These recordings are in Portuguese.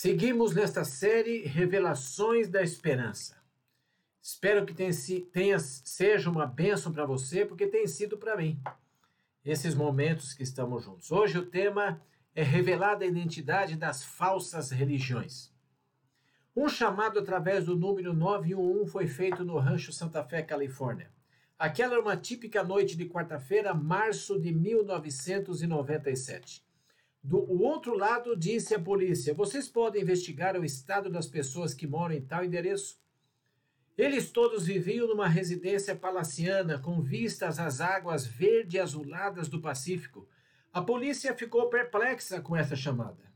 Seguimos nesta série Revelações da Esperança. Espero que tenha, seja uma bênção para você, porque tem sido para mim esses momentos que estamos juntos. Hoje o tema é revelada a identidade das falsas religiões. Um chamado através do número 911 foi feito no Rancho Santa Fé, Califórnia. Aquela era uma típica noite de quarta-feira, março de 1997. Do outro lado, disse a polícia: Vocês podem investigar o estado das pessoas que moram em tal endereço? Eles todos viviam numa residência palaciana com vistas às águas verde azuladas do Pacífico. A polícia ficou perplexa com essa chamada.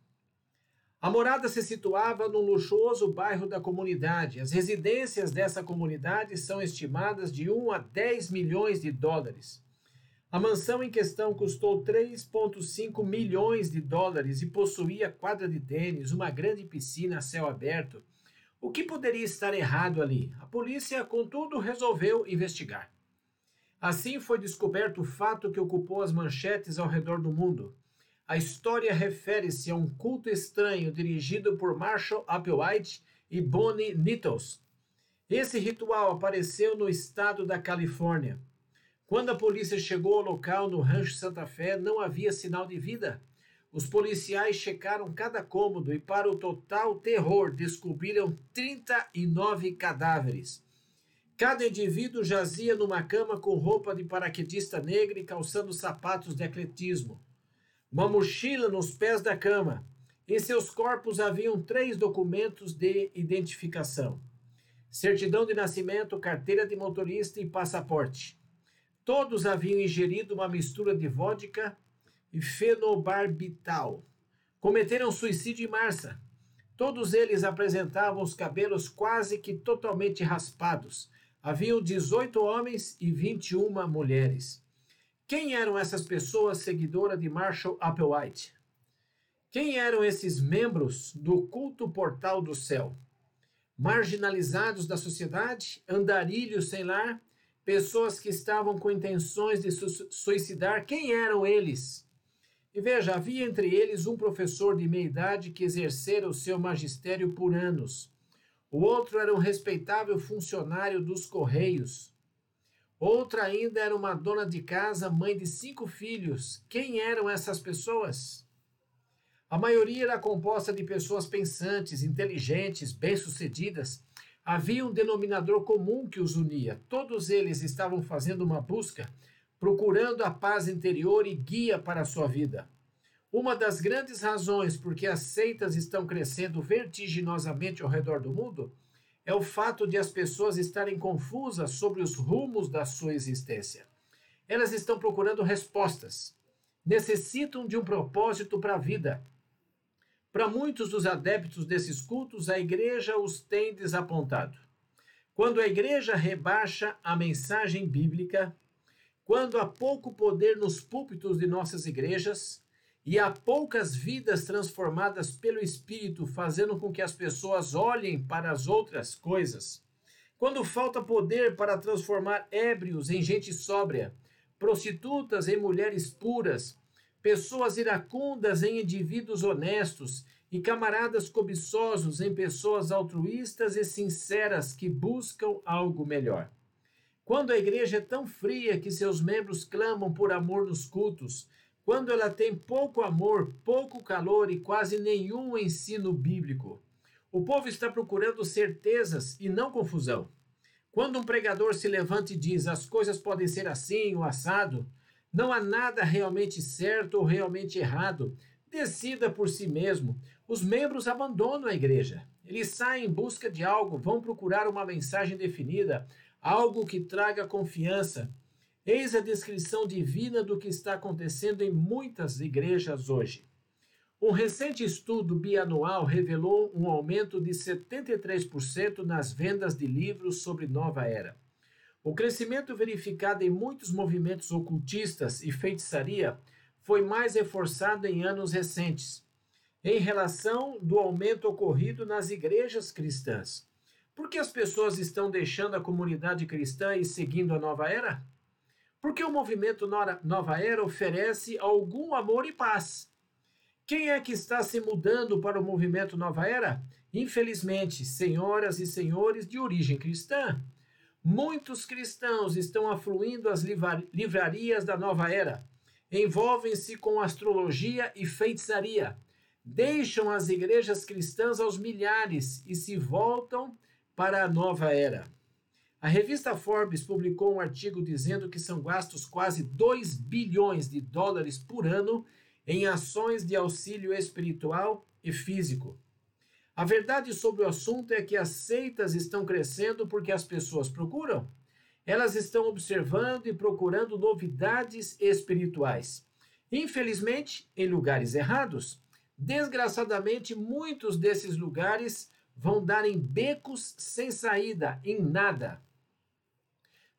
A morada se situava num luxuoso bairro da comunidade. As residências dessa comunidade são estimadas de 1 a 10 milhões de dólares. A mansão em questão custou 3,5 milhões de dólares e possuía quadra de tênis, uma grande piscina a céu aberto. O que poderia estar errado ali? A polícia, contudo, resolveu investigar. Assim foi descoberto o fato que ocupou as manchetes ao redor do mundo. A história refere-se a um culto estranho dirigido por Marshall Applewhite e Bonnie Nettles. Esse ritual apareceu no estado da Califórnia. Quando a polícia chegou ao local no Rancho Santa Fé, não havia sinal de vida. Os policiais checaram cada cômodo e, para o total terror, descobriram 39 cadáveres. Cada indivíduo jazia numa cama com roupa de paraquedista negra e calçando sapatos de atletismo uma mochila nos pés da cama. Em seus corpos haviam três documentos de identificação: certidão de nascimento, carteira de motorista e passaporte. Todos haviam ingerido uma mistura de vodka e fenobarbital. Cometeram suicídio em março. Todos eles apresentavam os cabelos quase que totalmente raspados. Haviam 18 homens e 21 mulheres. Quem eram essas pessoas seguidoras de Marshall Applewhite? Quem eram esses membros do culto portal do céu? Marginalizados da sociedade, andarilhos sem lar, pessoas que estavam com intenções de su suicidar, quem eram eles? E veja, havia entre eles um professor de meia idade que exercera o seu magistério por anos. O outro era um respeitável funcionário dos Correios. Outra ainda era uma dona de casa, mãe de cinco filhos. Quem eram essas pessoas? A maioria era composta de pessoas pensantes, inteligentes, bem-sucedidas. Havia um denominador comum que os unia. Todos eles estavam fazendo uma busca, procurando a paz interior e guia para a sua vida. Uma das grandes razões por que as seitas estão crescendo vertiginosamente ao redor do mundo é o fato de as pessoas estarem confusas sobre os rumos da sua existência. Elas estão procurando respostas, necessitam de um propósito para a vida. Para muitos dos adeptos desses cultos, a igreja os tem desapontado. Quando a igreja rebaixa a mensagem bíblica, quando há pouco poder nos púlpitos de nossas igrejas, e há poucas vidas transformadas pelo Espírito, fazendo com que as pessoas olhem para as outras coisas. Quando falta poder para transformar ébrios em gente sóbria, prostitutas em mulheres puras, pessoas iracundas em indivíduos honestos e camaradas cobiçosos em pessoas altruístas e sinceras que buscam algo melhor. Quando a igreja é tão fria que seus membros clamam por amor nos cultos, quando ela tem pouco amor, pouco calor e quase nenhum ensino bíblico. O povo está procurando certezas e não confusão. Quando um pregador se levanta e diz as coisas podem ser assim ou assado, não há nada realmente certo ou realmente errado. Decida por si mesmo. Os membros abandonam a igreja. Eles saem em busca de algo, vão procurar uma mensagem definida, algo que traga confiança, Eis a descrição divina do que está acontecendo em muitas igrejas hoje. Um recente estudo bianual revelou um aumento de 73% nas vendas de livros sobre Nova Era. O crescimento verificado em muitos movimentos ocultistas e feitiçaria foi mais reforçado em anos recentes, em relação do aumento ocorrido nas igrejas cristãs. Por que as pessoas estão deixando a comunidade cristã e seguindo a nova era? Porque o movimento Nova Era oferece algum amor e paz. Quem é que está se mudando para o movimento Nova Era? Infelizmente, senhoras e senhores de origem cristã. Muitos cristãos estão afluindo às livrarias da Nova Era. Envolvem-se com astrologia e feitiçaria. Deixam as igrejas cristãs aos milhares e se voltam para a Nova Era. A revista Forbes publicou um artigo dizendo que são gastos quase 2 bilhões de dólares por ano em ações de auxílio espiritual e físico. A verdade sobre o assunto é que as seitas estão crescendo porque as pessoas procuram. Elas estão observando e procurando novidades espirituais. Infelizmente, em lugares errados. Desgraçadamente, muitos desses lugares vão dar em becos sem saída, em nada.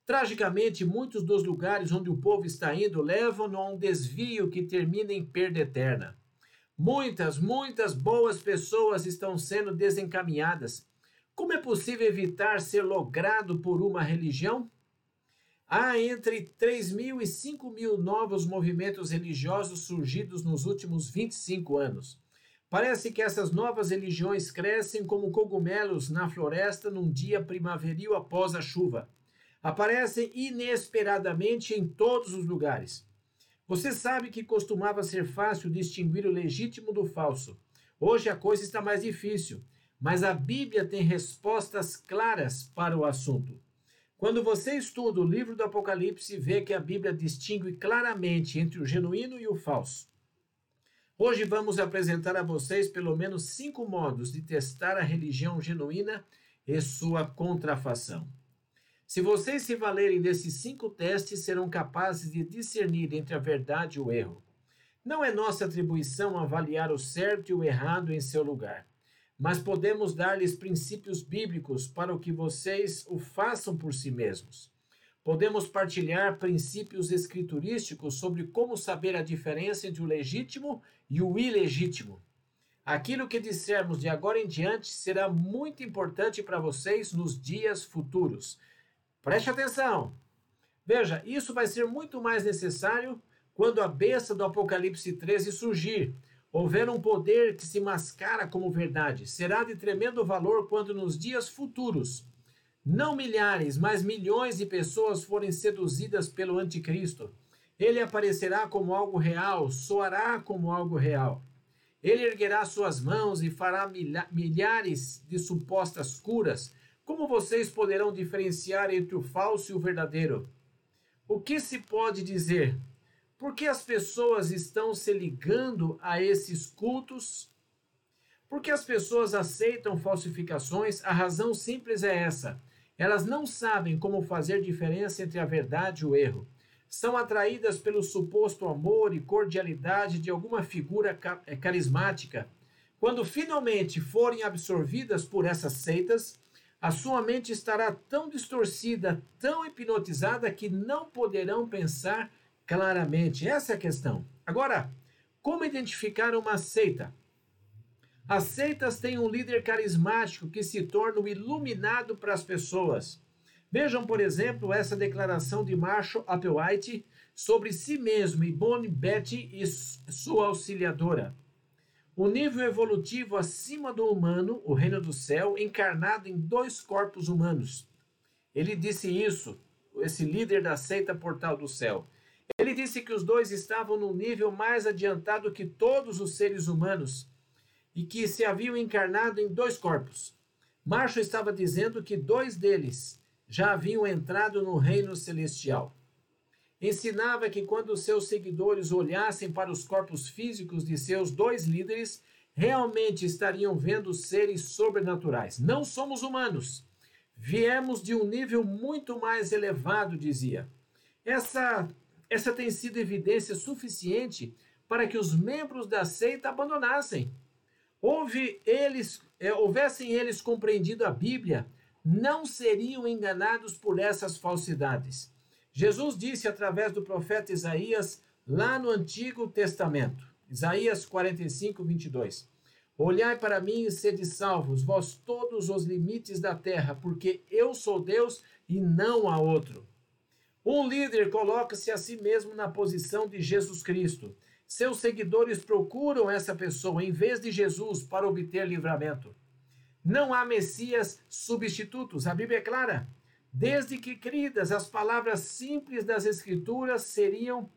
Tragicamente, muitos dos lugares onde o povo está indo levam-no a um desvio que termina em perda eterna. Muitas, muitas boas pessoas estão sendo desencaminhadas. Como é possível evitar ser logrado por uma religião? Há entre 3 mil e 5 mil novos movimentos religiosos surgidos nos últimos 25 anos. Parece que essas novas religiões crescem como cogumelos na floresta num dia primaveril após a chuva aparecem inesperadamente em todos os lugares. Você sabe que costumava ser fácil distinguir o legítimo do falso. Hoje a coisa está mais difícil, mas a Bíblia tem respostas claras para o assunto. Quando você estuda o livro do Apocalipse, vê que a Bíblia distingue claramente entre o genuíno e o falso. Hoje vamos apresentar a vocês pelo menos cinco modos de testar a religião genuína e sua contrafação. Se vocês se valerem desses cinco testes, serão capazes de discernir entre a verdade e o erro. Não é nossa atribuição avaliar o certo e o errado em seu lugar, mas podemos dar-lhes princípios bíblicos para o que vocês o façam por si mesmos. Podemos partilhar princípios escriturísticos sobre como saber a diferença entre o legítimo e o ilegítimo. Aquilo que dissermos de agora em diante será muito importante para vocês nos dias futuros Preste atenção. Veja, isso vai ser muito mais necessário quando a besta do Apocalipse 13 surgir. Houver um poder que se mascara como verdade. Será de tremendo valor quando nos dias futuros, não milhares, mas milhões de pessoas forem seduzidas pelo anticristo. Ele aparecerá como algo real, soará como algo real. Ele erguerá suas mãos e fará milhares de supostas curas como vocês poderão diferenciar entre o falso e o verdadeiro? O que se pode dizer? Por que as pessoas estão se ligando a esses cultos? Porque as pessoas aceitam falsificações? A razão simples é essa. Elas não sabem como fazer diferença entre a verdade e o erro. São atraídas pelo suposto amor e cordialidade de alguma figura eh, carismática. Quando finalmente forem absorvidas por essas seitas, a sua mente estará tão distorcida, tão hipnotizada, que não poderão pensar claramente. Essa é a questão. Agora, como identificar uma seita? As seitas têm um líder carismático que se torna o iluminado para as pessoas. Vejam, por exemplo, essa declaração de Marshall Applewhite sobre si mesmo e Bonnie Betty e sua auxiliadora. O nível evolutivo acima do humano, o reino do céu, encarnado em dois corpos humanos. Ele disse isso, esse líder da seita Portal do Céu. Ele disse que os dois estavam num nível mais adiantado que todos os seres humanos e que se haviam encarnado em dois corpos. Marshall estava dizendo que dois deles já haviam entrado no reino celestial ensinava que quando seus seguidores olhassem para os corpos físicos de seus dois líderes, realmente estariam vendo seres sobrenaturais. Não somos humanos. Viemos de um nível muito mais elevado, dizia. Essa, essa tem sido evidência suficiente para que os membros da seita abandonassem. Houve eles, é, houvessem eles compreendido a Bíblia, não seriam enganados por essas falsidades. Jesus disse através do profeta Isaías, lá no Antigo Testamento, Isaías 45, 22. Olhai para mim e sede salvos, vós todos os limites da terra, porque eu sou Deus e não há outro. Um líder coloca-se a si mesmo na posição de Jesus Cristo. seus seguidores procuram essa pessoa em vez de Jesus para obter livramento. Não há Messias substitutos, a Bíblia é clara. Desde que cridas, as palavras simples das Escrituras seriam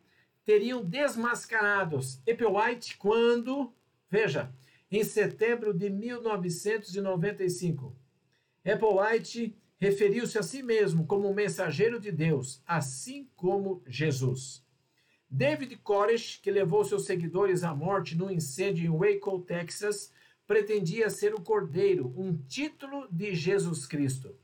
teriam desmascarados White quando, veja, em setembro de 1995, White referiu-se a si mesmo como um mensageiro de Deus, assim como Jesus. David Koresh, que levou seus seguidores à morte no incêndio em Waco, Texas, pretendia ser o Cordeiro, um título de Jesus Cristo.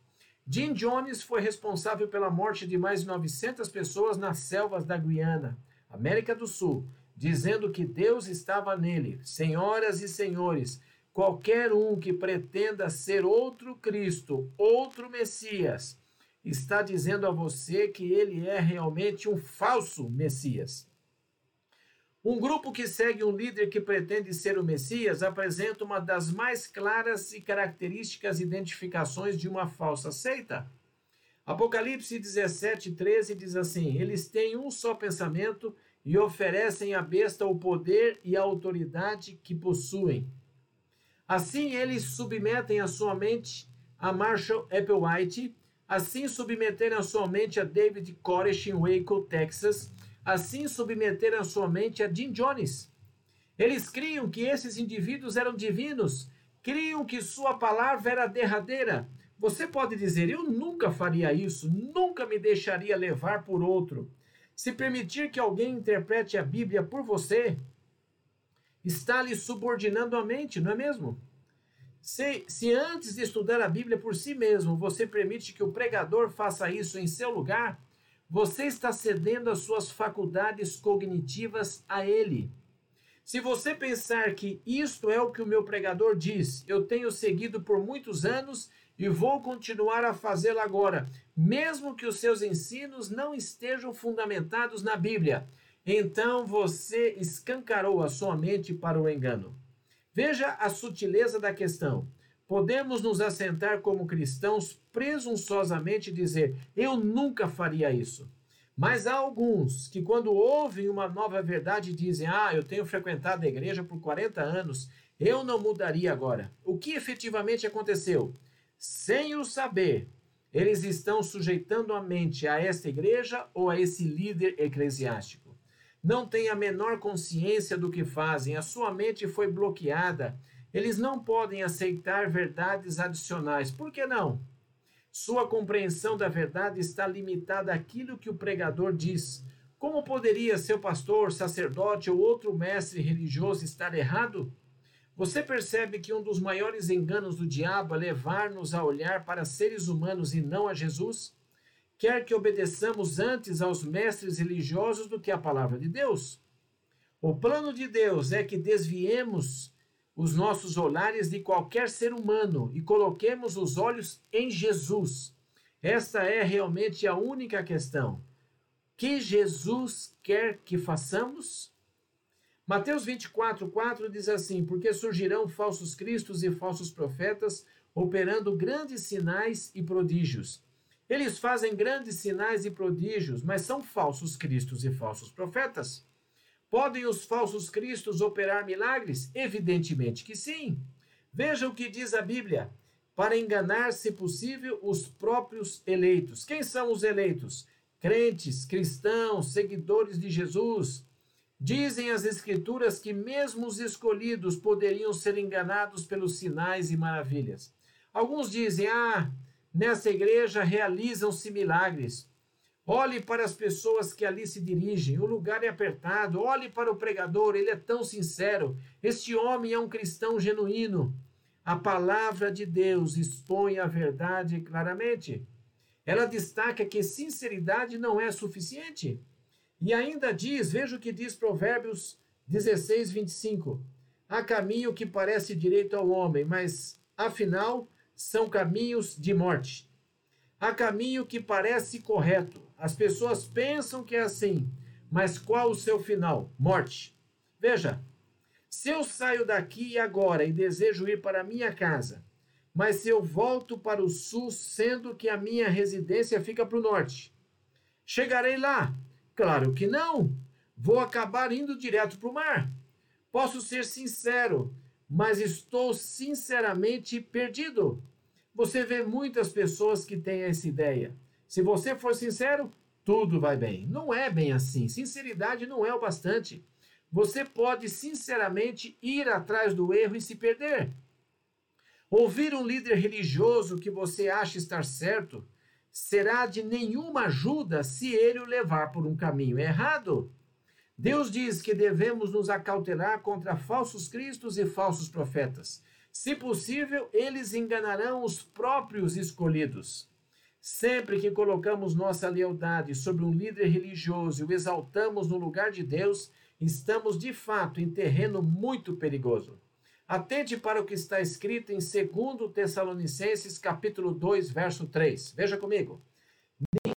Jim Jones foi responsável pela morte de mais de 900 pessoas nas selvas da Guiana, América do Sul, dizendo que Deus estava nele. Senhoras e senhores, qualquer um que pretenda ser outro Cristo, outro Messias, está dizendo a você que ele é realmente um falso Messias. Um grupo que segue um líder que pretende ser o Messias apresenta uma das mais claras e características identificações de uma falsa seita. Apocalipse 17, 13 diz assim: Eles têm um só pensamento e oferecem à besta o poder e a autoridade que possuem. Assim, eles submetem a sua mente a Marshall Applewhite, assim submeteram a sua mente a David Koresh em Waco, Texas, assim submeteram sua mente a Jim Jones. Eles criam que esses indivíduos eram divinos, criam que sua palavra era derradeira. Você pode dizer: Eu nunca faria isso, nunca me deixaria levar por outro. Se permitir que alguém interprete a Bíblia por você, está lhe subordinando a mente, não é mesmo? Se, se antes de estudar a Bíblia por si mesmo, você permite que o pregador faça isso em seu lugar, você está cedendo as suas faculdades cognitivas a ele. Se você pensar que isto é o que o meu pregador diz, eu tenho seguido por muitos anos e vou continuar a fazê-lo agora, mesmo que os seus ensinos não estejam fundamentados na Bíblia, então você escancarou a sua mente para o engano. Veja a sutileza da questão. Podemos nos assentar como cristãos presunçosamente dizer: Eu nunca faria isso. Mas há alguns que, quando ouvem uma nova verdade, dizem: Ah, eu tenho frequentado a igreja por 40 anos, eu não mudaria agora. O que efetivamente aconteceu? Sem o saber, eles estão sujeitando a mente a esta igreja ou a esse líder eclesiástico. Não têm a menor consciência do que fazem, a sua mente foi bloqueada eles não podem aceitar verdades adicionais. Por que não? Sua compreensão da verdade está limitada àquilo que o pregador diz. Como poderia seu pastor, sacerdote ou outro mestre religioso estar errado? Você percebe que um dos maiores enganos do diabo é levar-nos a olhar para seres humanos e não a Jesus? Quer que obedeçamos antes aos mestres religiosos do que à palavra de Deus? O plano de Deus é que desviemos os nossos olhares de qualquer ser humano e coloquemos os olhos em Jesus. Esta é realmente a única questão. Que Jesus quer que façamos? Mateus 24, 4 diz assim: Porque surgirão falsos cristos e falsos profetas, operando grandes sinais e prodígios. Eles fazem grandes sinais e prodígios, mas são falsos cristos e falsos profetas. Podem os falsos cristos operar milagres? Evidentemente que sim. Veja o que diz a Bíblia. Para enganar, se possível, os próprios eleitos. Quem são os eleitos? Crentes, cristãos, seguidores de Jesus. Dizem as Escrituras que mesmo os escolhidos poderiam ser enganados pelos sinais e maravilhas. Alguns dizem: ah, nessa igreja realizam-se milagres. Olhe para as pessoas que ali se dirigem, o lugar é apertado. Olhe para o pregador, ele é tão sincero. Este homem é um cristão genuíno. A palavra de Deus expõe a verdade claramente. Ela destaca que sinceridade não é suficiente. E ainda diz, veja o que diz Provérbios 16, 25. Há caminho que parece direito ao homem, mas afinal são caminhos de morte. Há caminho que parece correto, as pessoas pensam que é assim, mas qual o seu final? Morte. Veja, se eu saio daqui agora e desejo ir para minha casa, mas se eu volto para o sul, sendo que a minha residência fica para o norte, chegarei lá? Claro que não. vou acabar indo direto para o mar. Posso ser sincero, mas estou sinceramente perdido. Você vê muitas pessoas que têm essa ideia. Se você for sincero, tudo vai bem. Não é bem assim. Sinceridade não é o bastante. Você pode sinceramente ir atrás do erro e se perder. Ouvir um líder religioso que você acha estar certo será de nenhuma ajuda se ele o levar por um caminho errado. Deus diz que devemos nos acautelar contra falsos cristos e falsos profetas. Se possível, eles enganarão os próprios escolhidos. Sempre que colocamos nossa lealdade sobre um líder religioso e o exaltamos no lugar de Deus, estamos de fato em terreno muito perigoso. Atente para o que está escrito em 2 Tessalonicenses, capítulo 2, verso 3. Veja comigo. Ninguém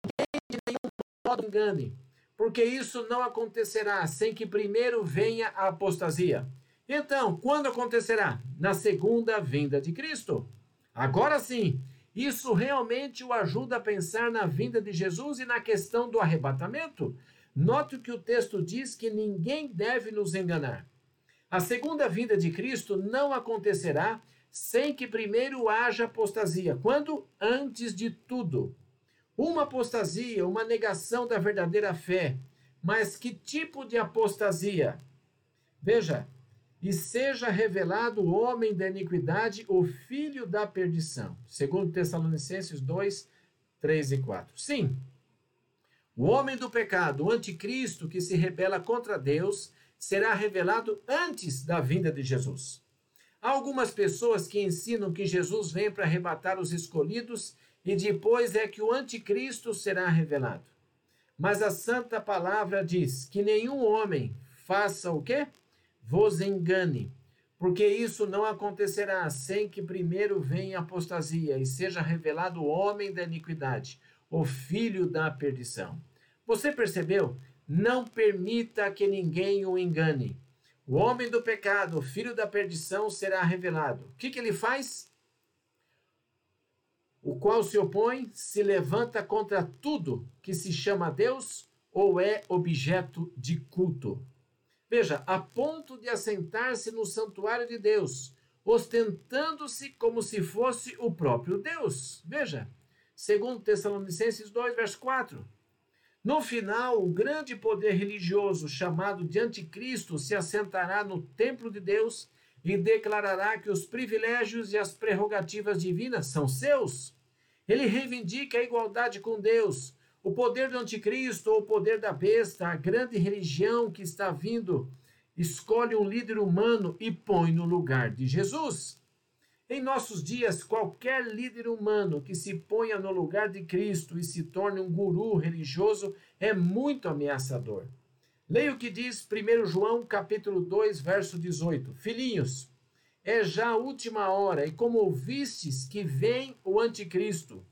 de nenhum modo engane, porque isso não acontecerá sem que primeiro venha a apostasia. Então, quando acontecerá? Na segunda vinda de Cristo. Agora sim, isso realmente o ajuda a pensar na vinda de Jesus e na questão do arrebatamento. Note que o texto diz que ninguém deve nos enganar. A segunda vinda de Cristo não acontecerá sem que primeiro haja apostasia. Quando? Antes de tudo. Uma apostasia, uma negação da verdadeira fé. Mas que tipo de apostasia? Veja, e seja revelado o homem da iniquidade, o filho da perdição. Segundo Tessalonicenses 2, 3 e 4. Sim, o homem do pecado, o anticristo que se rebela contra Deus, será revelado antes da vinda de Jesus. Há algumas pessoas que ensinam que Jesus vem para arrebatar os escolhidos e depois é que o anticristo será revelado. Mas a santa palavra diz que nenhum homem faça o quê? Vos engane, porque isso não acontecerá sem que primeiro venha a apostasia e seja revelado o homem da iniquidade, o filho da perdição. Você percebeu? Não permita que ninguém o engane. O homem do pecado, o filho da perdição, será revelado. O que, que ele faz? O qual se opõe, se levanta contra tudo que se chama Deus ou é objeto de culto. Veja, a ponto de assentar-se no santuário de Deus, ostentando-se como se fosse o próprio Deus. Veja, segundo Tessalonicenses 2, verso 4. No final, o grande poder religioso chamado de Anticristo se assentará no templo de Deus e declarará que os privilégios e as prerrogativas divinas são seus. Ele reivindica a igualdade com Deus. O poder do Anticristo ou o poder da besta, a grande religião que está vindo, escolhe um líder humano e põe no lugar de Jesus. Em nossos dias, qualquer líder humano que se ponha no lugar de Cristo e se torne um guru religioso é muito ameaçador. Leia o que diz 1 João capítulo 2, verso 18. Filhinhos, é já a última hora, e como ouvistes que vem o anticristo.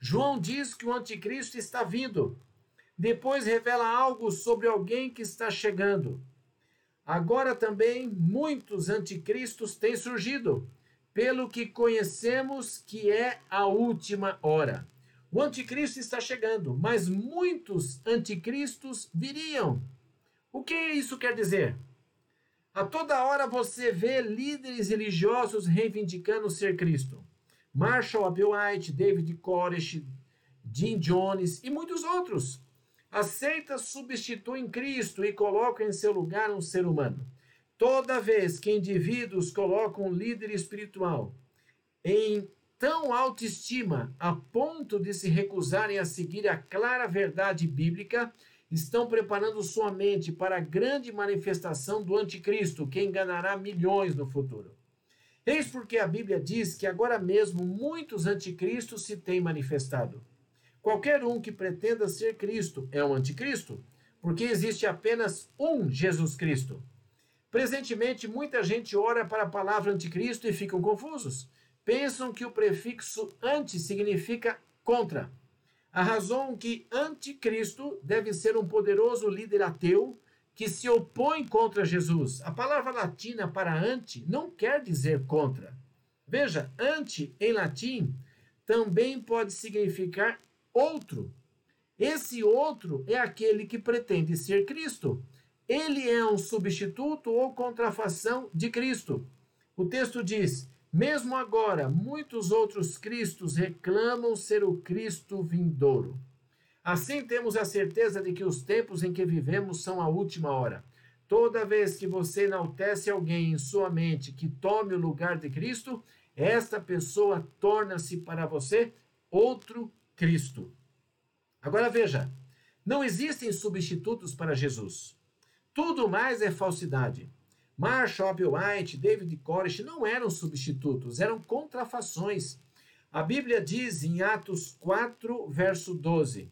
João diz que o anticristo está vindo. Depois revela algo sobre alguém que está chegando. Agora também muitos anticristos têm surgido pelo que conhecemos que é a última hora. O anticristo está chegando, mas muitos anticristos viriam. O que isso quer dizer? A toda hora você vê líderes religiosos reivindicando ser Cristo. Marshall Applewhite, David Koresh, Jim Jones e muitos outros. As seitas substituem Cristo e colocam em seu lugar um ser humano. Toda vez que indivíduos colocam um líder espiritual em tão autoestima a ponto de se recusarem a seguir a clara verdade bíblica, estão preparando sua mente para a grande manifestação do anticristo, que enganará milhões no futuro. Eis porque a Bíblia diz que agora mesmo muitos anticristos se têm manifestado. Qualquer um que pretenda ser Cristo é um anticristo, porque existe apenas um Jesus Cristo. Presentemente, muita gente ora para a palavra anticristo e ficam confusos. Pensam que o prefixo anti significa contra. A razão que anticristo deve ser um poderoso líder ateu que se opõe contra Jesus. A palavra latina para anti não quer dizer contra. Veja, anti em latim também pode significar outro. Esse outro é aquele que pretende ser Cristo. ele é um substituto ou contrafação de Cristo. O texto diz: mesmo agora, muitos outros Cristos reclamam ser o Cristo vindouro. Assim, temos a certeza de que os tempos em que vivemos são a última hora. Toda vez que você enaltece alguém em sua mente que tome o lugar de Cristo, esta pessoa torna-se para você outro Cristo. Agora veja, não existem substitutos para Jesus. Tudo mais é falsidade. Marshall Applewhite, David Koresh não eram substitutos, eram contrafações. A Bíblia diz em Atos 4, verso 12: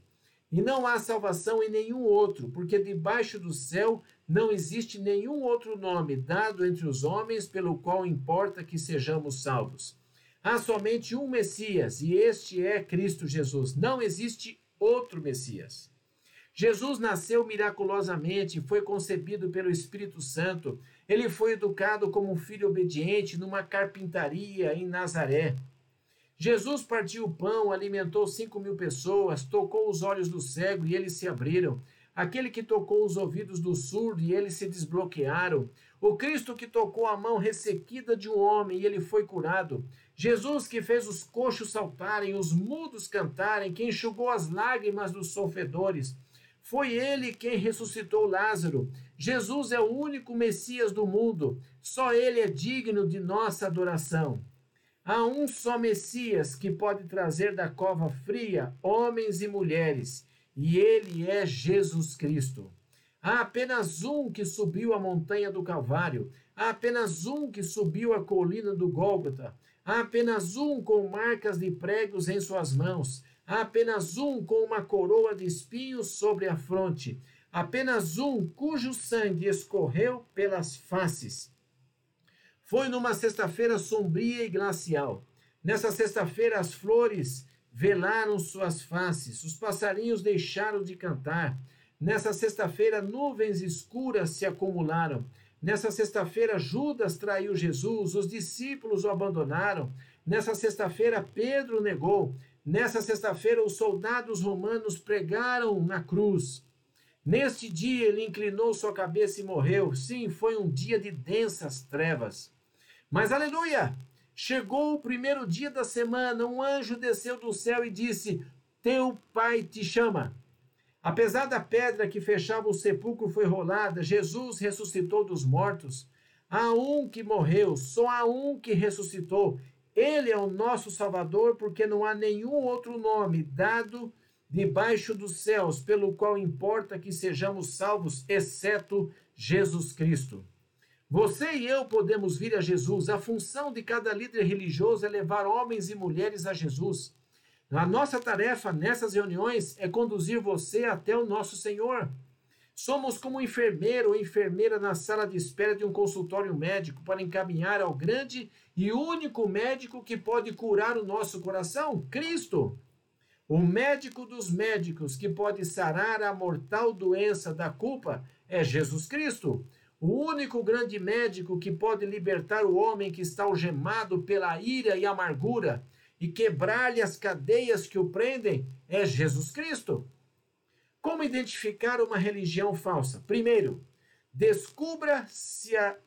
E não há salvação em nenhum outro, porque debaixo do céu não existe nenhum outro nome dado entre os homens pelo qual importa que sejamos salvos. Há somente um Messias, e este é Cristo Jesus. Não existe outro Messias. Jesus nasceu miraculosamente, foi concebido pelo Espírito Santo. Ele foi educado como um filho obediente numa carpintaria em Nazaré. Jesus partiu o pão, alimentou cinco mil pessoas, tocou os olhos do cego e eles se abriram aquele que tocou os ouvidos do surdo e eles se desbloquearam, o Cristo que tocou a mão ressequida de um homem e ele foi curado, Jesus que fez os coxos saltarem, os mudos cantarem, que enxugou as lágrimas dos sofredores. Foi ele quem ressuscitou Lázaro. Jesus é o único Messias do mundo. Só ele é digno de nossa adoração. Há um só Messias que pode trazer da cova fria homens e mulheres e ele é Jesus Cristo. Há apenas um que subiu a montanha do Calvário, há apenas um que subiu a colina do Gólgota, há apenas um com marcas de pregos em suas mãos, há apenas um com uma coroa de espinhos sobre a fronte, apenas um cujo sangue escorreu pelas faces. Foi numa sexta-feira sombria e glacial. Nessa sexta-feira, as flores velaram suas faces, os passarinhos deixaram de cantar. Nessa sexta-feira, nuvens escuras se acumularam. Nessa sexta-feira, Judas traiu Jesus, os discípulos o abandonaram. Nessa sexta-feira, Pedro negou. Nessa sexta-feira, os soldados romanos pregaram na cruz. Neste dia, ele inclinou sua cabeça e morreu. Sim, foi um dia de densas trevas. Mas, aleluia! Chegou o primeiro dia da semana, um anjo desceu do céu e disse: Teu pai te chama. Apesar da pedra que fechava o sepulcro foi rolada, Jesus ressuscitou dos mortos. Há um que morreu, só há um que ressuscitou. Ele é o nosso Salvador, porque não há nenhum outro nome dado debaixo dos céus pelo qual importa que sejamos salvos, exceto Jesus Cristo. Você e eu podemos vir a Jesus. A função de cada líder religioso é levar homens e mulheres a Jesus. A nossa tarefa nessas reuniões é conduzir você até o nosso Senhor. Somos como enfermeiro ou enfermeira na sala de espera de um consultório médico para encaminhar ao grande e único médico que pode curar o nosso coração, Cristo. O médico dos médicos que pode sarar a mortal doença da culpa é Jesus Cristo. O único grande médico que pode libertar o homem que está algemado pela ira e amargura e quebrar-lhe as cadeias que o prendem é Jesus Cristo. Como identificar uma religião falsa? Primeiro, descubra se a,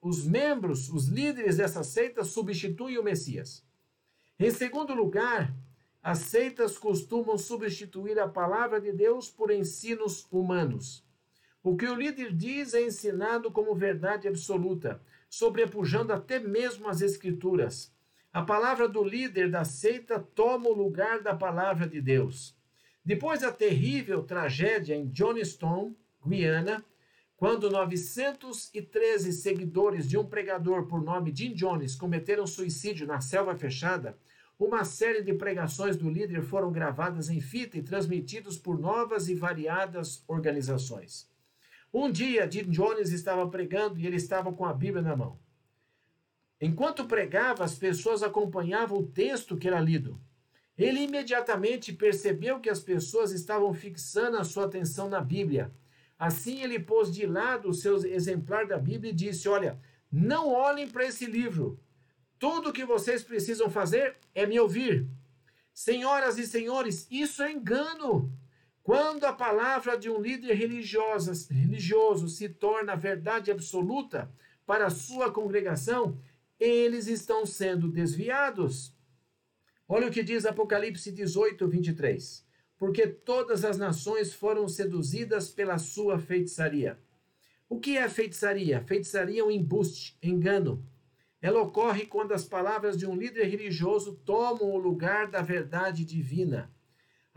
os membros, os líderes dessa seita substituem o Messias. Em segundo lugar, as seitas costumam substituir a palavra de Deus por ensinos humanos. O que o líder diz é ensinado como verdade absoluta, sobrepujando até mesmo as Escrituras. A palavra do líder da seita toma o lugar da palavra de Deus. Depois da terrível tragédia em Johnstown, Guiana, quando 913 seguidores de um pregador por nome Jim Jones cometeram suicídio na selva fechada, uma série de pregações do líder foram gravadas em fita e transmitidas por novas e variadas organizações. Um dia, Jim Jones estava pregando e ele estava com a Bíblia na mão. Enquanto pregava, as pessoas acompanhavam o texto que era lido. Ele imediatamente percebeu que as pessoas estavam fixando a sua atenção na Bíblia. Assim, ele pôs de lado o seu exemplar da Bíblia e disse: Olha, não olhem para esse livro. Tudo o que vocês precisam fazer é me ouvir. Senhoras e senhores, isso é engano. Quando a palavra de um líder religioso, se torna verdade absoluta para a sua congregação, eles estão sendo desviados. Olha o que diz Apocalipse 18, 23. Porque todas as nações foram seduzidas pela sua feitiçaria. O que é feitiçaria? Feitiçaria é um embuste, engano. Ela ocorre quando as palavras de um líder religioso tomam o lugar da verdade divina.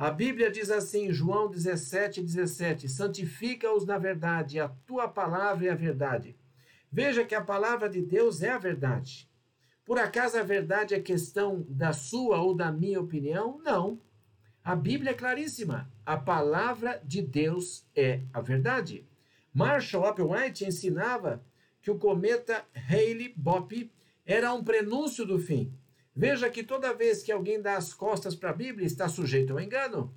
A Bíblia diz assim, João 17, 17: Santifica-os na verdade, a tua palavra é a verdade. Veja que a palavra de Deus é a verdade. Por acaso a verdade é questão da sua ou da minha opinião? Não. A Bíblia é claríssima. A palavra de Deus é a verdade. Marshall Applewhite ensinava que o cometa Halley-Bopp era um prenúncio do fim. Veja que toda vez que alguém dá as costas para a Bíblia, está sujeito ao engano.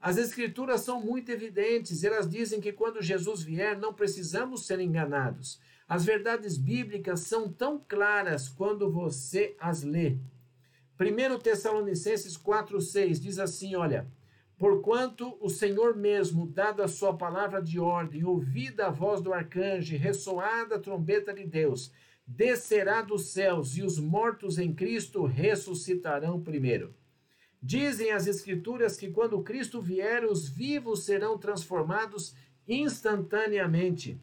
As Escrituras são muito evidentes, elas dizem que quando Jesus vier, não precisamos ser enganados. As verdades bíblicas são tão claras quando você as lê. 1 Tessalonicenses 4,6 diz assim: Olha, porquanto o Senhor mesmo, dado a sua palavra de ordem, ouvida a voz do arcanjo, ressoada a trombeta de Deus, descerá dos céus e os mortos em Cristo ressuscitarão primeiro. Dizem as Escrituras que quando Cristo vier, os vivos serão transformados instantaneamente.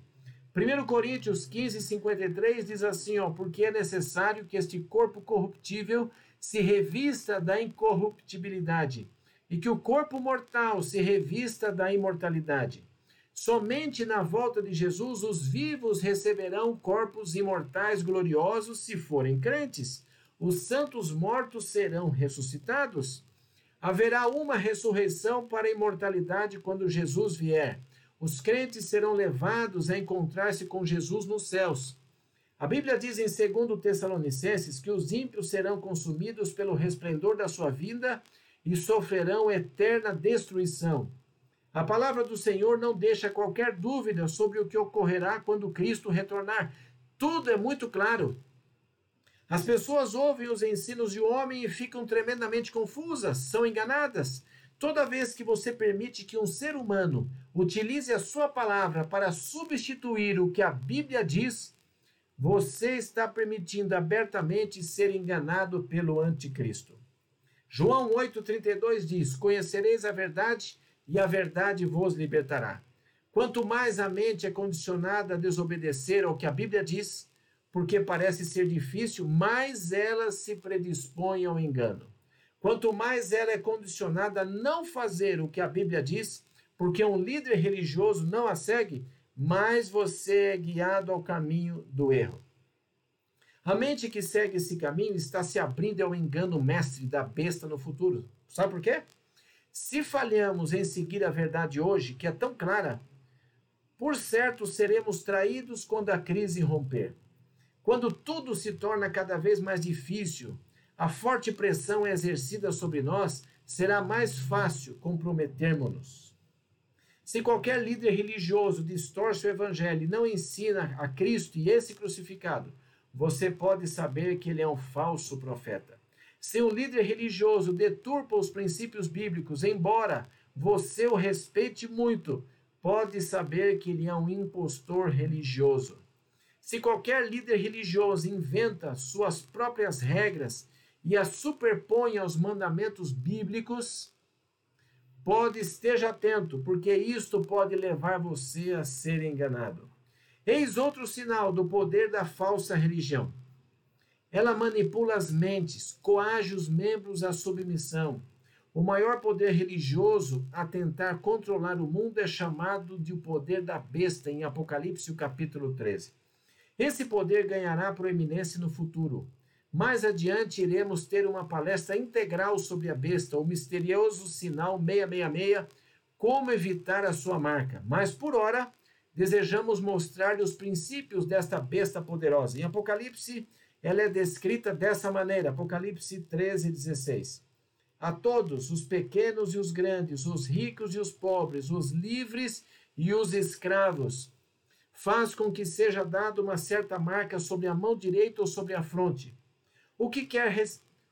1 Coríntios 15, 53 diz assim: ó, porque é necessário que este corpo corruptível se revista da incorruptibilidade e que o corpo mortal se revista da imortalidade. Somente na volta de Jesus os vivos receberão corpos imortais gloriosos se forem crentes. Os santos mortos serão ressuscitados. Haverá uma ressurreição para a imortalidade quando Jesus vier. Os crentes serão levados a encontrar-se com Jesus nos céus. A Bíblia diz em 2 Tessalonicenses que os ímpios serão consumidos pelo resplendor da sua vinda e sofrerão eterna destruição. A palavra do Senhor não deixa qualquer dúvida sobre o que ocorrerá quando Cristo retornar. Tudo é muito claro. As pessoas ouvem os ensinos de homem e ficam tremendamente confusas, são enganadas. Toda vez que você permite que um ser humano utilize a sua palavra para substituir o que a Bíblia diz, você está permitindo abertamente ser enganado pelo anticristo. João 8,32 diz: Conhecereis a verdade e a verdade vos libertará. Quanto mais a mente é condicionada a desobedecer ao que a Bíblia diz, porque parece ser difícil, mais ela se predispõe ao engano. Quanto mais ela é condicionada a não fazer o que a Bíblia diz, porque um líder religioso não a segue, mais você é guiado ao caminho do erro. A mente que segue esse caminho está se abrindo ao engano mestre da besta no futuro. Sabe por quê? Se falhamos em seguir a verdade hoje, que é tão clara, por certo seremos traídos quando a crise romper. Quando tudo se torna cada vez mais difícil, a forte pressão exercida sobre nós, será mais fácil comprometermos-nos. Se qualquer líder religioso distorce o evangelho e não ensina a Cristo e esse crucificado, você pode saber que ele é um falso profeta. Se um líder religioso deturpa os princípios bíblicos, embora você o respeite muito, pode saber que ele é um impostor religioso. Se qualquer líder religioso inventa suas próprias regras e as superpõe aos mandamentos bíblicos, pode esteja atento, porque isto pode levar você a ser enganado. Eis outro sinal do poder da falsa religião. Ela manipula as mentes, coage os membros à submissão. O maior poder religioso a tentar controlar o mundo é chamado de o poder da besta, em Apocalipse, capítulo 13. Esse poder ganhará proeminência no futuro. Mais adiante iremos ter uma palestra integral sobre a besta, o misterioso sinal 666, como evitar a sua marca. Mas por ora, desejamos mostrar-lhe os princípios desta besta poderosa. Em Apocalipse ela é descrita dessa maneira, Apocalipse 13, 16. A todos, os pequenos e os grandes, os ricos e os pobres, os livres e os escravos, faz com que seja dada uma certa marca sobre a mão direita ou sobre a fronte. O que quer,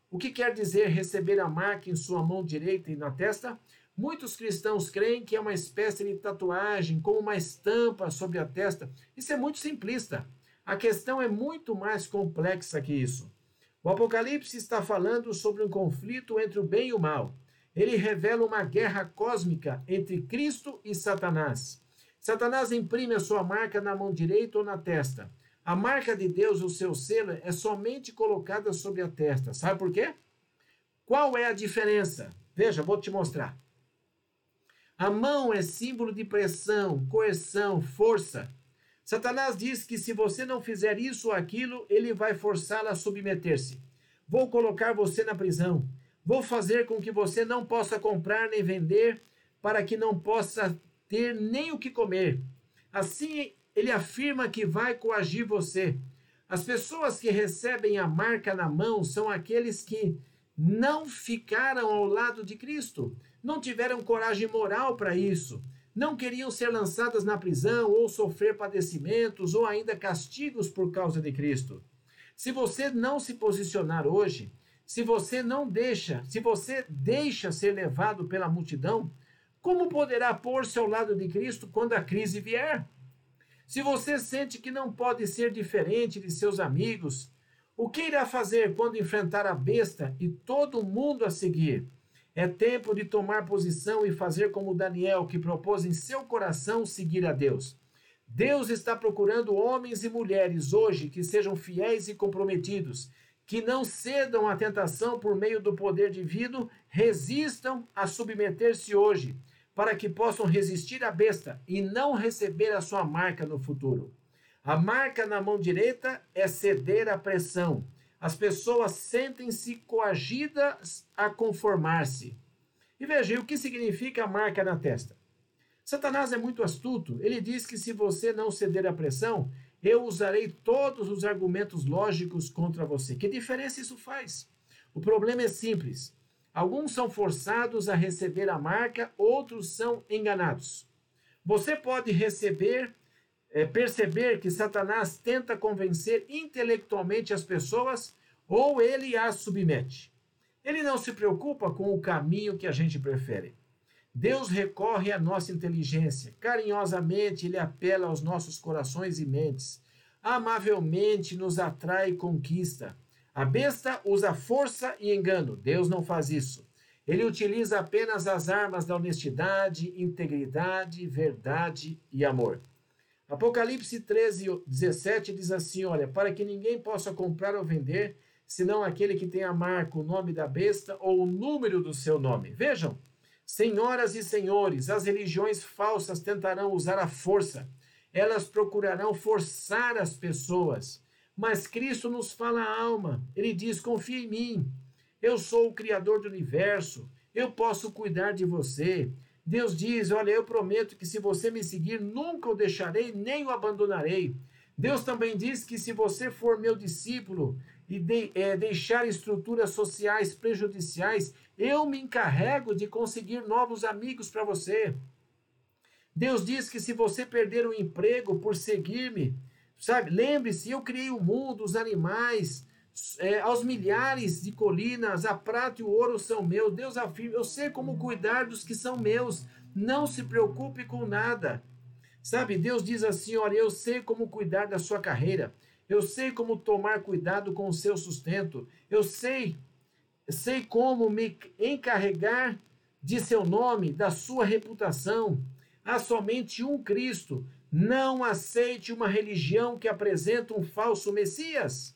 o que quer dizer receber a marca em sua mão direita e na testa? Muitos cristãos creem que é uma espécie de tatuagem, como uma estampa sobre a testa. Isso é muito simplista. A questão é muito mais complexa que isso. O Apocalipse está falando sobre um conflito entre o bem e o mal. Ele revela uma guerra cósmica entre Cristo e Satanás. Satanás imprime a sua marca na mão direita ou na testa. A marca de Deus, o seu selo, é somente colocada sobre a testa. Sabe por quê? Qual é a diferença? Veja, vou te mostrar. A mão é símbolo de pressão, coerção, força. Satanás diz que se você não fizer isso ou aquilo, ele vai forçá-la a submeter-se. Vou colocar você na prisão. Vou fazer com que você não possa comprar nem vender, para que não possa ter nem o que comer. Assim, ele afirma que vai coagir você. As pessoas que recebem a marca na mão são aqueles que não ficaram ao lado de Cristo, não tiveram coragem moral para isso, não queriam ser lançadas na prisão ou sofrer padecimentos ou ainda castigos por causa de Cristo. Se você não se posicionar hoje, se você não deixa, se você deixa ser levado pela multidão, como poderá pôr-se ao lado de Cristo quando a crise vier? Se você sente que não pode ser diferente de seus amigos, o que irá fazer quando enfrentar a besta e todo mundo a seguir? É tempo de tomar posição e fazer como Daniel, que propôs em seu coração seguir a Deus. Deus está procurando homens e mulheres hoje que sejam fiéis e comprometidos, que não cedam à tentação por meio do poder divino, resistam a submeter-se hoje, para que possam resistir à besta e não receber a sua marca no futuro. A marca na mão direita é ceder à pressão as pessoas sentem-se coagidas a conformar-se. E veja, o que significa a marca na testa? Satanás é muito astuto. Ele diz que se você não ceder à pressão, eu usarei todos os argumentos lógicos contra você. Que diferença isso faz? O problema é simples. Alguns são forçados a receber a marca, outros são enganados. Você pode receber é, perceber que Satanás tenta convencer intelectualmente as pessoas ou ele as submete. Ele não se preocupa com o caminho que a gente prefere. Deus recorre à nossa inteligência. Carinhosamente, ele apela aos nossos corações e mentes. Amavelmente nos atrai e conquista. A besta usa força e engano. Deus não faz isso. Ele utiliza apenas as armas da honestidade, integridade, verdade e amor. Apocalipse 13, 17 diz assim: Olha, para que ninguém possa comprar ou vender, senão aquele que tem a marca, o nome da besta ou o número do seu nome. Vejam, senhoras e senhores, as religiões falsas tentarão usar a força, elas procurarão forçar as pessoas. Mas Cristo nos fala a alma, ele diz: confia em mim, eu sou o Criador do universo, eu posso cuidar de você. Deus diz: Olha, eu prometo que se você me seguir, nunca o deixarei nem o abandonarei. Deus também diz que se você for meu discípulo e de, é, deixar estruturas sociais prejudiciais, eu me encarrego de conseguir novos amigos para você. Deus diz que se você perder o emprego por seguir-me, sabe, lembre-se, eu criei o mundo, os animais, é, aos milhares de colinas, a prata e o ouro são meus. Deus afirma: eu sei como cuidar dos que são meus. Não se preocupe com nada. Sabe, Deus diz assim: olha, eu sei como cuidar da sua carreira. Eu sei como tomar cuidado com o seu sustento. Eu sei, sei como me encarregar de seu nome, da sua reputação. Há somente um Cristo. Não aceite uma religião que apresenta um falso Messias.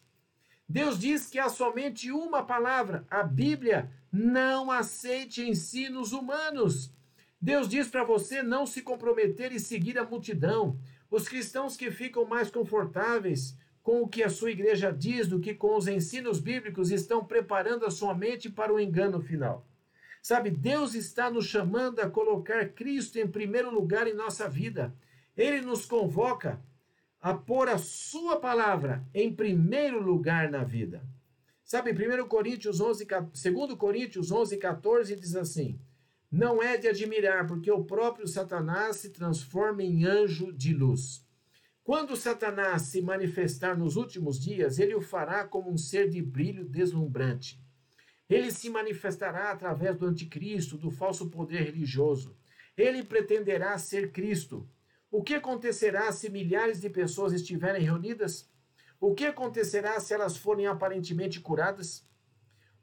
Deus diz que há somente uma palavra, a Bíblia. Não aceite ensinos humanos. Deus diz para você não se comprometer e seguir a multidão. Os cristãos que ficam mais confortáveis com o que a sua igreja diz do que com os ensinos bíblicos estão preparando a sua mente para o engano final. Sabe, Deus está nos chamando a colocar Cristo em primeiro lugar em nossa vida. Ele nos convoca a pôr a sua palavra em primeiro lugar na vida. Sabe, 1 Coríntios 11, 2 Coríntios 11, 14 diz assim: Não é de admirar, porque o próprio Satanás se transforma em anjo de luz. Quando Satanás se manifestar nos últimos dias, ele o fará como um ser de brilho deslumbrante. Ele se manifestará através do anticristo, do falso poder religioso. Ele pretenderá ser Cristo. O que acontecerá se milhares de pessoas estiverem reunidas? O que acontecerá se elas forem aparentemente curadas?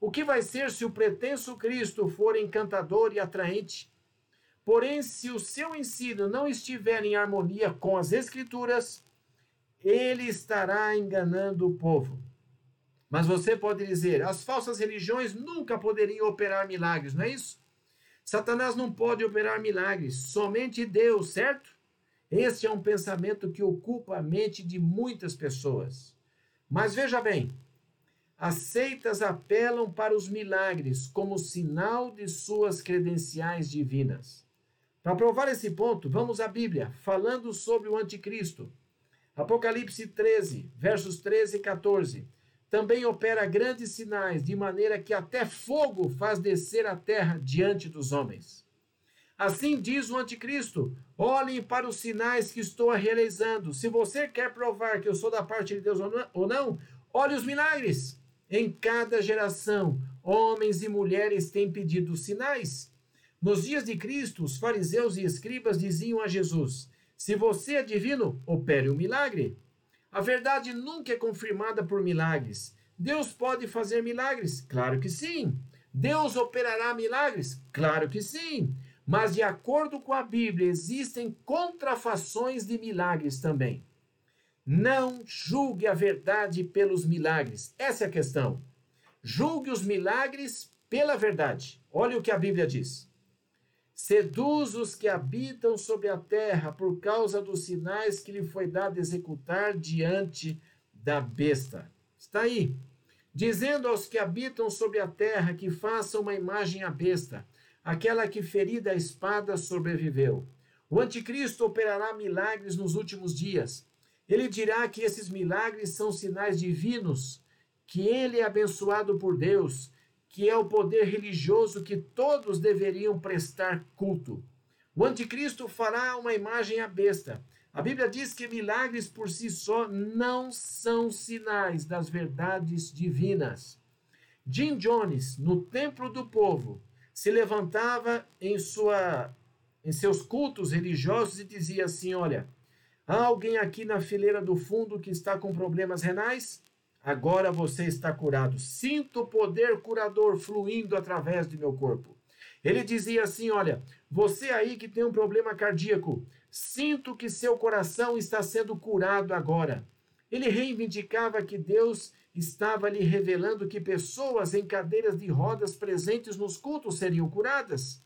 O que vai ser se o pretenso Cristo for encantador e atraente? Porém, se o seu ensino não estiver em harmonia com as Escrituras, ele estará enganando o povo. Mas você pode dizer: as falsas religiões nunca poderiam operar milagres, não é isso? Satanás não pode operar milagres, somente Deus, certo? Este é um pensamento que ocupa a mente de muitas pessoas. Mas veja bem, as seitas apelam para os milagres como sinal de suas credenciais divinas. Para provar esse ponto, vamos à Bíblia, falando sobre o anticristo. Apocalipse 13, versos 13 e 14. Também opera grandes sinais, de maneira que até fogo faz descer a terra diante dos homens. Assim diz o anticristo: olhem para os sinais que estou realizando. Se você quer provar que eu sou da parte de Deus ou não, olhe os milagres. Em cada geração, homens e mulheres têm pedido sinais. Nos dias de Cristo, os fariseus e escribas diziam a Jesus: se você é divino, opere um milagre. A verdade nunca é confirmada por milagres. Deus pode fazer milagres? Claro que sim. Deus operará milagres? Claro que sim. Mas, de acordo com a Bíblia, existem contrafações de milagres também. Não julgue a verdade pelos milagres. Essa é a questão. Julgue os milagres pela verdade. Olha o que a Bíblia diz. Seduz os que habitam sobre a terra por causa dos sinais que lhe foi dado executar diante da besta. Está aí. Dizendo aos que habitam sobre a terra que façam uma imagem à besta, aquela que ferida a espada sobreviveu. O anticristo operará milagres nos últimos dias. Ele dirá que esses milagres são sinais divinos, que ele é abençoado por Deus, que é o poder religioso que todos deveriam prestar culto. O anticristo fará uma imagem à besta. A Bíblia diz que milagres por si só não são sinais das verdades divinas. Jim Jones, no templo do povo, se levantava em sua em seus cultos religiosos e dizia assim: "Olha, há alguém aqui na fileira do fundo que está com problemas renais? Agora você está curado. Sinto o poder curador fluindo através de meu corpo. Ele dizia assim: Olha, você aí que tem um problema cardíaco, sinto que seu coração está sendo curado agora. Ele reivindicava que Deus estava lhe revelando que pessoas em cadeiras de rodas presentes nos cultos seriam curadas.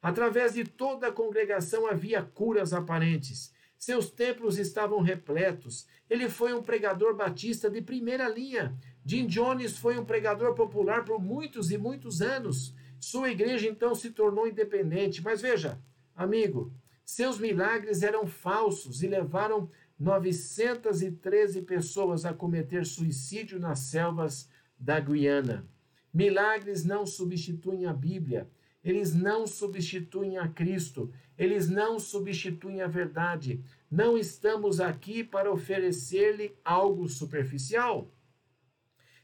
Através de toda a congregação havia curas aparentes. Seus templos estavam repletos. Ele foi um pregador batista de primeira linha. Jim Jones foi um pregador popular por muitos e muitos anos. Sua igreja então se tornou independente. Mas veja, amigo, seus milagres eram falsos e levaram 913 pessoas a cometer suicídio nas selvas da Guiana. Milagres não substituem a Bíblia. Eles não substituem a Cristo, eles não substituem a verdade. Não estamos aqui para oferecer-lhe algo superficial.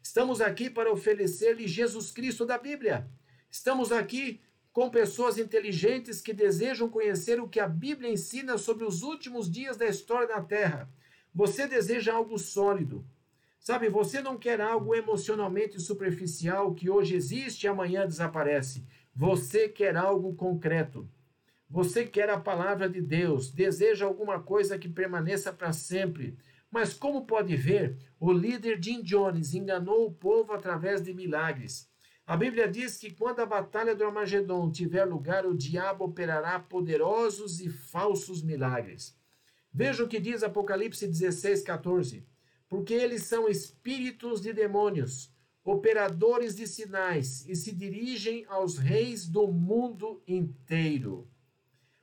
Estamos aqui para oferecer-lhe Jesus Cristo da Bíblia. Estamos aqui com pessoas inteligentes que desejam conhecer o que a Bíblia ensina sobre os últimos dias da história da Terra. Você deseja algo sólido. Sabe, você não quer algo emocionalmente superficial que hoje existe e amanhã desaparece. Você quer algo concreto. Você quer a palavra de Deus, deseja alguma coisa que permaneça para sempre. Mas como pode ver, o líder Jim Jones enganou o povo através de milagres. A Bíblia diz que quando a batalha do Armagedon tiver lugar, o diabo operará poderosos e falsos milagres. Veja o que diz Apocalipse 16, 14. Porque eles são espíritos de demônios, operadores de sinais e se dirigem aos reis do mundo inteiro.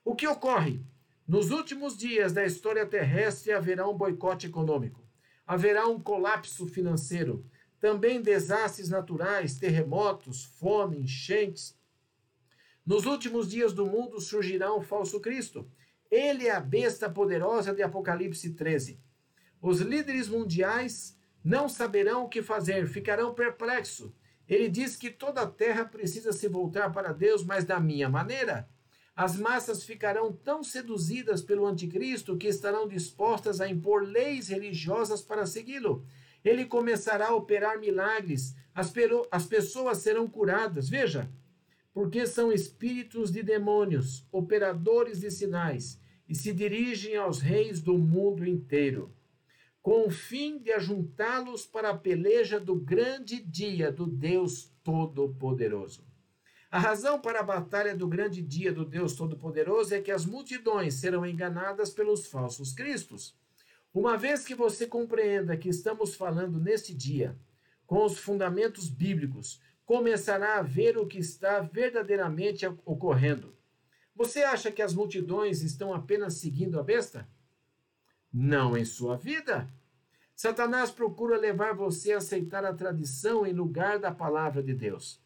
O que ocorre? Nos últimos dias da história terrestre haverá um boicote econômico, haverá um colapso financeiro, também desastres naturais, terremotos, fome, enchentes. Nos últimos dias do mundo surgirá um falso Cristo. Ele é a besta poderosa de Apocalipse 13. Os líderes mundiais não saberão o que fazer, ficarão perplexos. Ele diz que toda a terra precisa se voltar para Deus, mas da minha maneira. As massas ficarão tão seduzidas pelo anticristo que estarão dispostas a impor leis religiosas para segui-lo. Ele começará a operar milagres, as, as pessoas serão curadas. Veja, porque são espíritos de demônios, operadores de sinais, e se dirigem aos reis do mundo inteiro com o fim de ajuntá-los para a peleja do grande dia do Deus Todo-Poderoso. A razão para a batalha do grande dia do Deus Todo-Poderoso é que as multidões serão enganadas pelos falsos cristos. Uma vez que você compreenda que estamos falando neste dia, com os fundamentos bíblicos, começará a ver o que está verdadeiramente ocorrendo. Você acha que as multidões estão apenas seguindo a besta? não em sua vida. Satanás procura levar você a aceitar a tradição em lugar da palavra de Deus.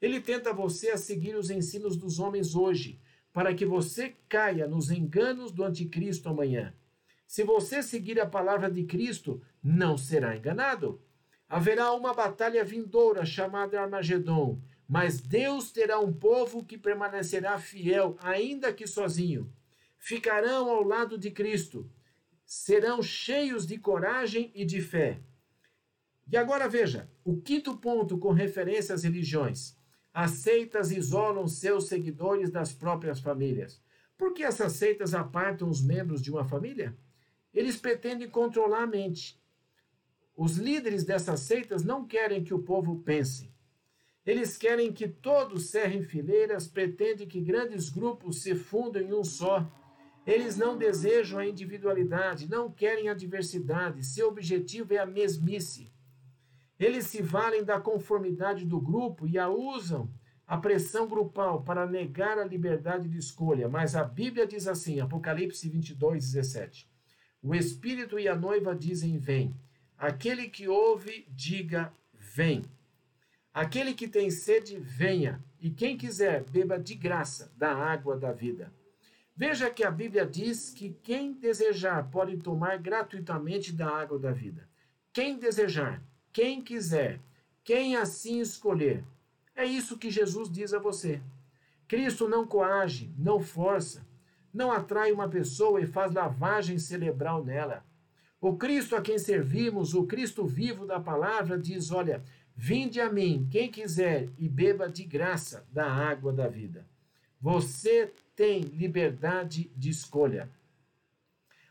Ele tenta você a seguir os ensinos dos homens hoje, para que você caia nos enganos do anticristo amanhã. Se você seguir a palavra de Cristo, não será enganado. Haverá uma batalha vindoura chamada Armagedon, mas Deus terá um povo que permanecerá fiel, ainda que sozinho. Ficarão ao lado de Cristo serão cheios de coragem e de fé. E agora veja, o quinto ponto com referência às religiões. As seitas isolam seus seguidores das próprias famílias. Por que essas seitas apartam os membros de uma família? Eles pretendem controlar a mente. Os líderes dessas seitas não querem que o povo pense. Eles querem que todos cerrem fileiras, pretendem que grandes grupos se fundam em um só eles não desejam a individualidade, não querem a diversidade, seu objetivo é a mesmice. Eles se valem da conformidade do grupo e a usam a pressão grupal para negar a liberdade de escolha. Mas a Bíblia diz assim, Apocalipse 22, 17: O Espírito e a noiva dizem: Vem. Aquele que ouve, diga: Vem. Aquele que tem sede, venha. E quem quiser, beba de graça da água da vida. Veja que a Bíblia diz que quem desejar pode tomar gratuitamente da água da vida. Quem desejar, quem quiser, quem assim escolher. É isso que Jesus diz a você. Cristo não coage, não força, não atrai uma pessoa e faz lavagem cerebral nela. O Cristo a quem servimos, o Cristo vivo da palavra, diz: Olha, vinde a mim, quem quiser, e beba de graça da água da vida. Você tem liberdade de escolha.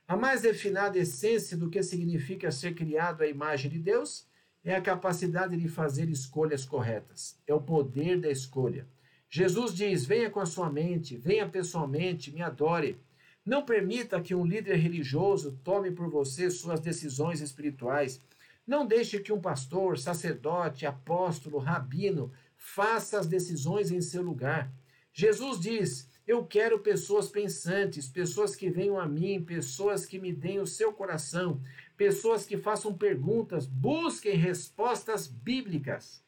A mais refinada essência do que significa ser criado à imagem de Deus é a capacidade de fazer escolhas corretas. É o poder da escolha. Jesus diz: venha com a sua mente, venha pessoalmente, me adore. Não permita que um líder religioso tome por você suas decisões espirituais. Não deixe que um pastor, sacerdote, apóstolo, rabino faça as decisões em seu lugar. Jesus diz: eu quero pessoas pensantes, pessoas que venham a mim, pessoas que me deem o seu coração, pessoas que façam perguntas, busquem respostas bíblicas.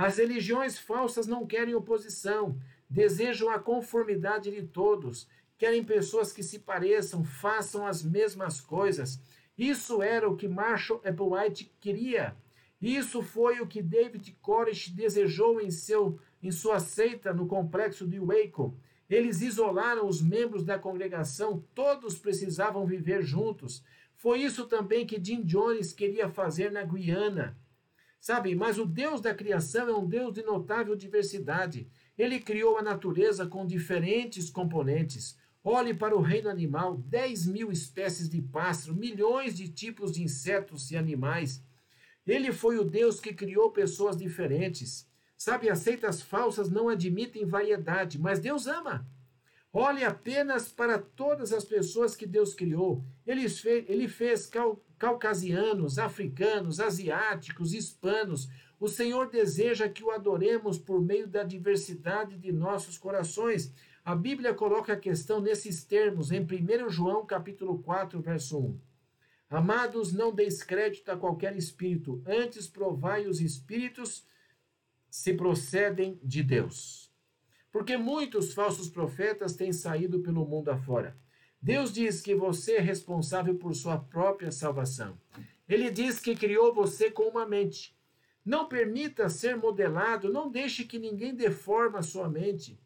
As religiões falsas não querem oposição, desejam a conformidade de todos, querem pessoas que se pareçam, façam as mesmas coisas. Isso era o que Marshall Applewhite queria. Isso foi o que David Koresh desejou em, seu, em sua seita no complexo de Waco. Eles isolaram os membros da congregação, todos precisavam viver juntos. Foi isso também que Jim Jones queria fazer na Guiana. Sabe, mas o Deus da criação é um Deus de notável diversidade. Ele criou a natureza com diferentes componentes. Olhe para o reino animal: 10 mil espécies de pássaro, milhões de tipos de insetos e animais. Ele foi o Deus que criou pessoas diferentes. Sabe, as seitas falsas não admitem variedade, mas Deus ama. Olhe apenas para todas as pessoas que Deus criou. Ele fez, ele fez cal, caucasianos, africanos, asiáticos, hispanos. O Senhor deseja que o adoremos por meio da diversidade de nossos corações. A Bíblia coloca a questão nesses termos em 1 João capítulo 4, verso 1. Amados, não deis crédito a qualquer espírito, antes provai os espíritos se procedem de Deus. Porque muitos falsos profetas têm saído pelo mundo afora. Deus diz que você é responsável por sua própria salvação. Ele diz que criou você com uma mente. Não permita ser modelado, não deixe que ninguém deforme a sua mente.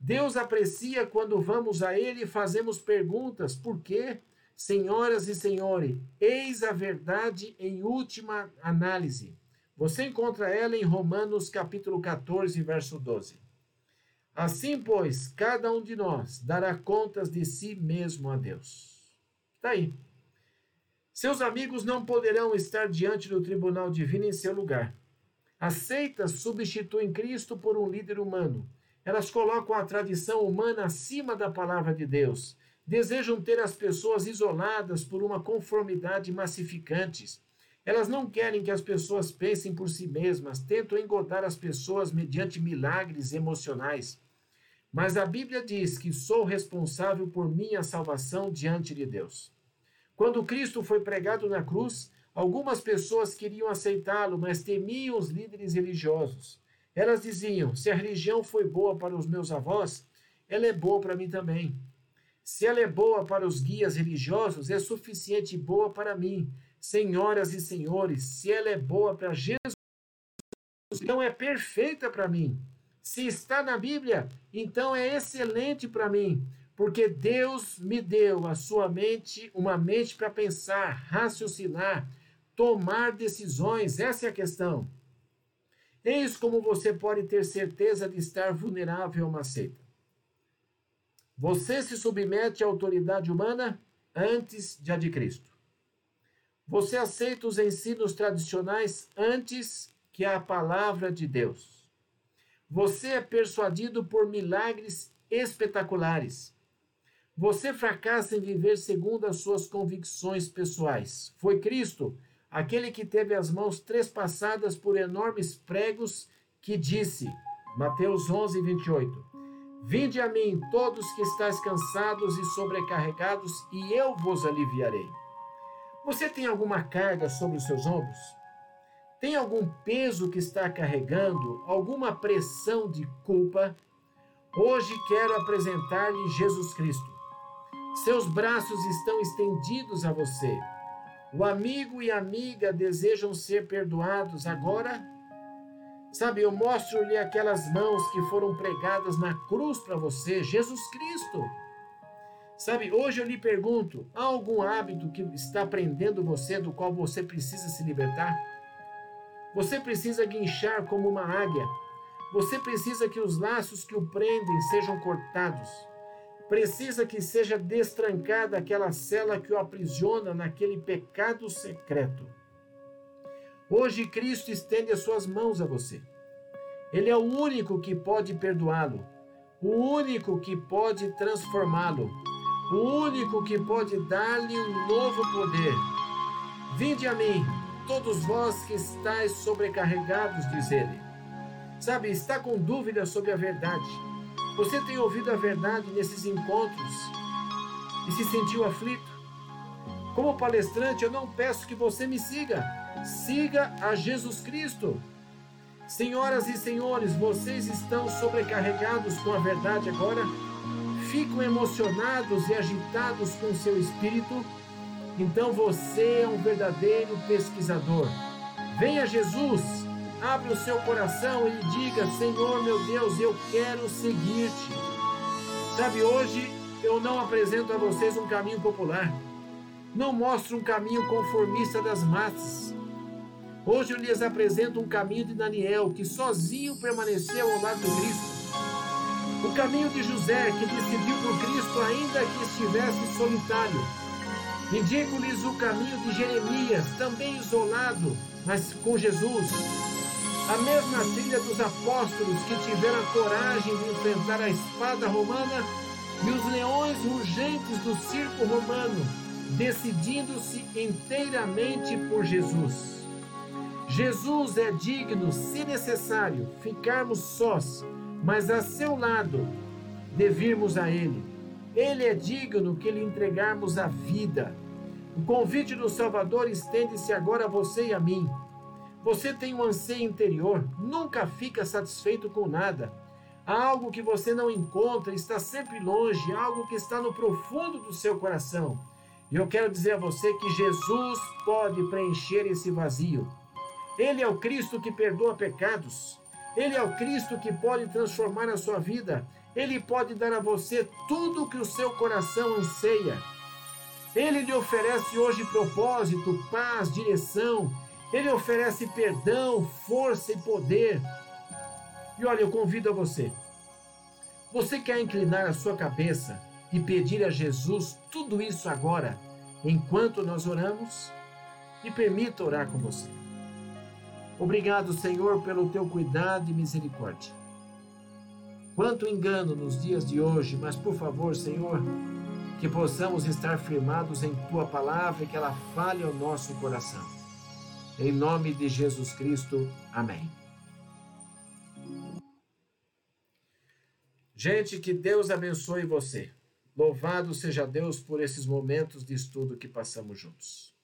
Deus aprecia quando vamos a Ele e fazemos perguntas. Por quê? Senhoras e senhores, eis a verdade em última análise. Você encontra ela em Romanos capítulo 14, verso 12. Assim, pois, cada um de nós dará contas de si mesmo a Deus. Está aí. Seus amigos não poderão estar diante do tribunal divino em seu lugar. As seitas substituem Cristo por um líder humano. Elas colocam a tradição humana acima da palavra de Deus. Desejam ter as pessoas isoladas por uma conformidade massificante. Elas não querem que as pessoas pensem por si mesmas, tentam engodar as pessoas mediante milagres emocionais. Mas a Bíblia diz que sou responsável por minha salvação diante de Deus. Quando Cristo foi pregado na cruz, algumas pessoas queriam aceitá-lo, mas temiam os líderes religiosos. Elas diziam: se a religião foi boa para os meus avós, ela é boa para mim também. Se ela é boa para os guias religiosos, é suficiente boa para mim. Senhoras e senhores, se ela é boa para Jesus, então é perfeita para mim. Se está na Bíblia, então é excelente para mim porque Deus me deu a sua mente, uma mente para pensar, raciocinar, tomar decisões. Essa é a questão. Eis como você pode ter certeza de estar vulnerável a uma seita. Você se submete à autoridade humana antes de a de Cristo. Você aceita os ensinos tradicionais antes que a palavra de Deus. Você é persuadido por milagres espetaculares. Você fracassa em viver segundo as suas convicções pessoais. Foi Cristo, aquele que teve as mãos trespassadas por enormes pregos, que disse, Mateus 11, 28, Vinde a mim, todos que estáis cansados e sobrecarregados, e eu vos aliviarei. Você tem alguma carga sobre os seus ombros? Tem algum peso que está carregando? Alguma pressão de culpa? Hoje quero apresentar-lhe Jesus Cristo seus braços estão estendidos a você. O amigo e amiga desejam ser perdoados agora? Sabe, eu mostro-lhe aquelas mãos que foram pregadas na cruz para você, Jesus Cristo. Sabe, hoje eu lhe pergunto: há algum hábito que está prendendo você do qual você precisa se libertar? Você precisa guinchar como uma águia. Você precisa que os laços que o prendem sejam cortados. Precisa que seja destrancada aquela cela que o aprisiona naquele pecado secreto. Hoje Cristo estende as suas mãos a você. Ele é o único que pode perdoá-lo, o único que pode transformá-lo, o único que pode dar-lhe um novo poder. Vinde a mim, todos vós que estáis sobrecarregados, diz ele. Sabe, está com dúvida sobre a verdade você tem ouvido a verdade nesses encontros e se sentiu aflito? Como palestrante, eu não peço que você me siga. Siga a Jesus Cristo. Senhoras e senhores, vocês estão sobrecarregados com a verdade agora? Ficam emocionados e agitados com seu espírito? Então você é um verdadeiro pesquisador. Venha Jesus Abre o seu coração e diga: Senhor meu Deus, eu quero seguir-te. Sabe, hoje eu não apresento a vocês um caminho popular. Não mostro um caminho conformista das massas. Hoje eu lhes apresento um caminho de Daniel, que sozinho permaneceu ao lado de Cristo. O caminho de José, que decidiu por Cristo ainda que estivesse solitário. Indico-lhes o caminho de Jeremias, também isolado, mas com Jesus a mesma trilha dos apóstolos que tiveram a coragem de enfrentar a espada romana e os leões urgentes do circo romano, decidindo-se inteiramente por Jesus. Jesus é digno, se necessário, ficarmos sós, mas a seu lado, devirmos a Ele. Ele é digno que lhe entregarmos a vida. O convite do Salvador estende-se agora a você e a mim. Você tem um anseio interior, nunca fica satisfeito com nada. Há algo que você não encontra, está sempre longe, algo que está no profundo do seu coração. E eu quero dizer a você que Jesus pode preencher esse vazio. Ele é o Cristo que perdoa pecados. Ele é o Cristo que pode transformar a sua vida. Ele pode dar a você tudo o que o seu coração anseia. Ele lhe oferece hoje propósito, paz, direção. Ele oferece perdão, força e poder. E olha, eu convido a você. Você quer inclinar a sua cabeça e pedir a Jesus tudo isso agora, enquanto nós oramos? Me permita orar com você. Obrigado, Senhor, pelo teu cuidado e misericórdia. Quanto engano nos dias de hoje, mas por favor, Senhor, que possamos estar firmados em tua palavra e que ela fale ao nosso coração. Em nome de Jesus Cristo. Amém. Gente, que Deus abençoe você. Louvado seja Deus por esses momentos de estudo que passamos juntos.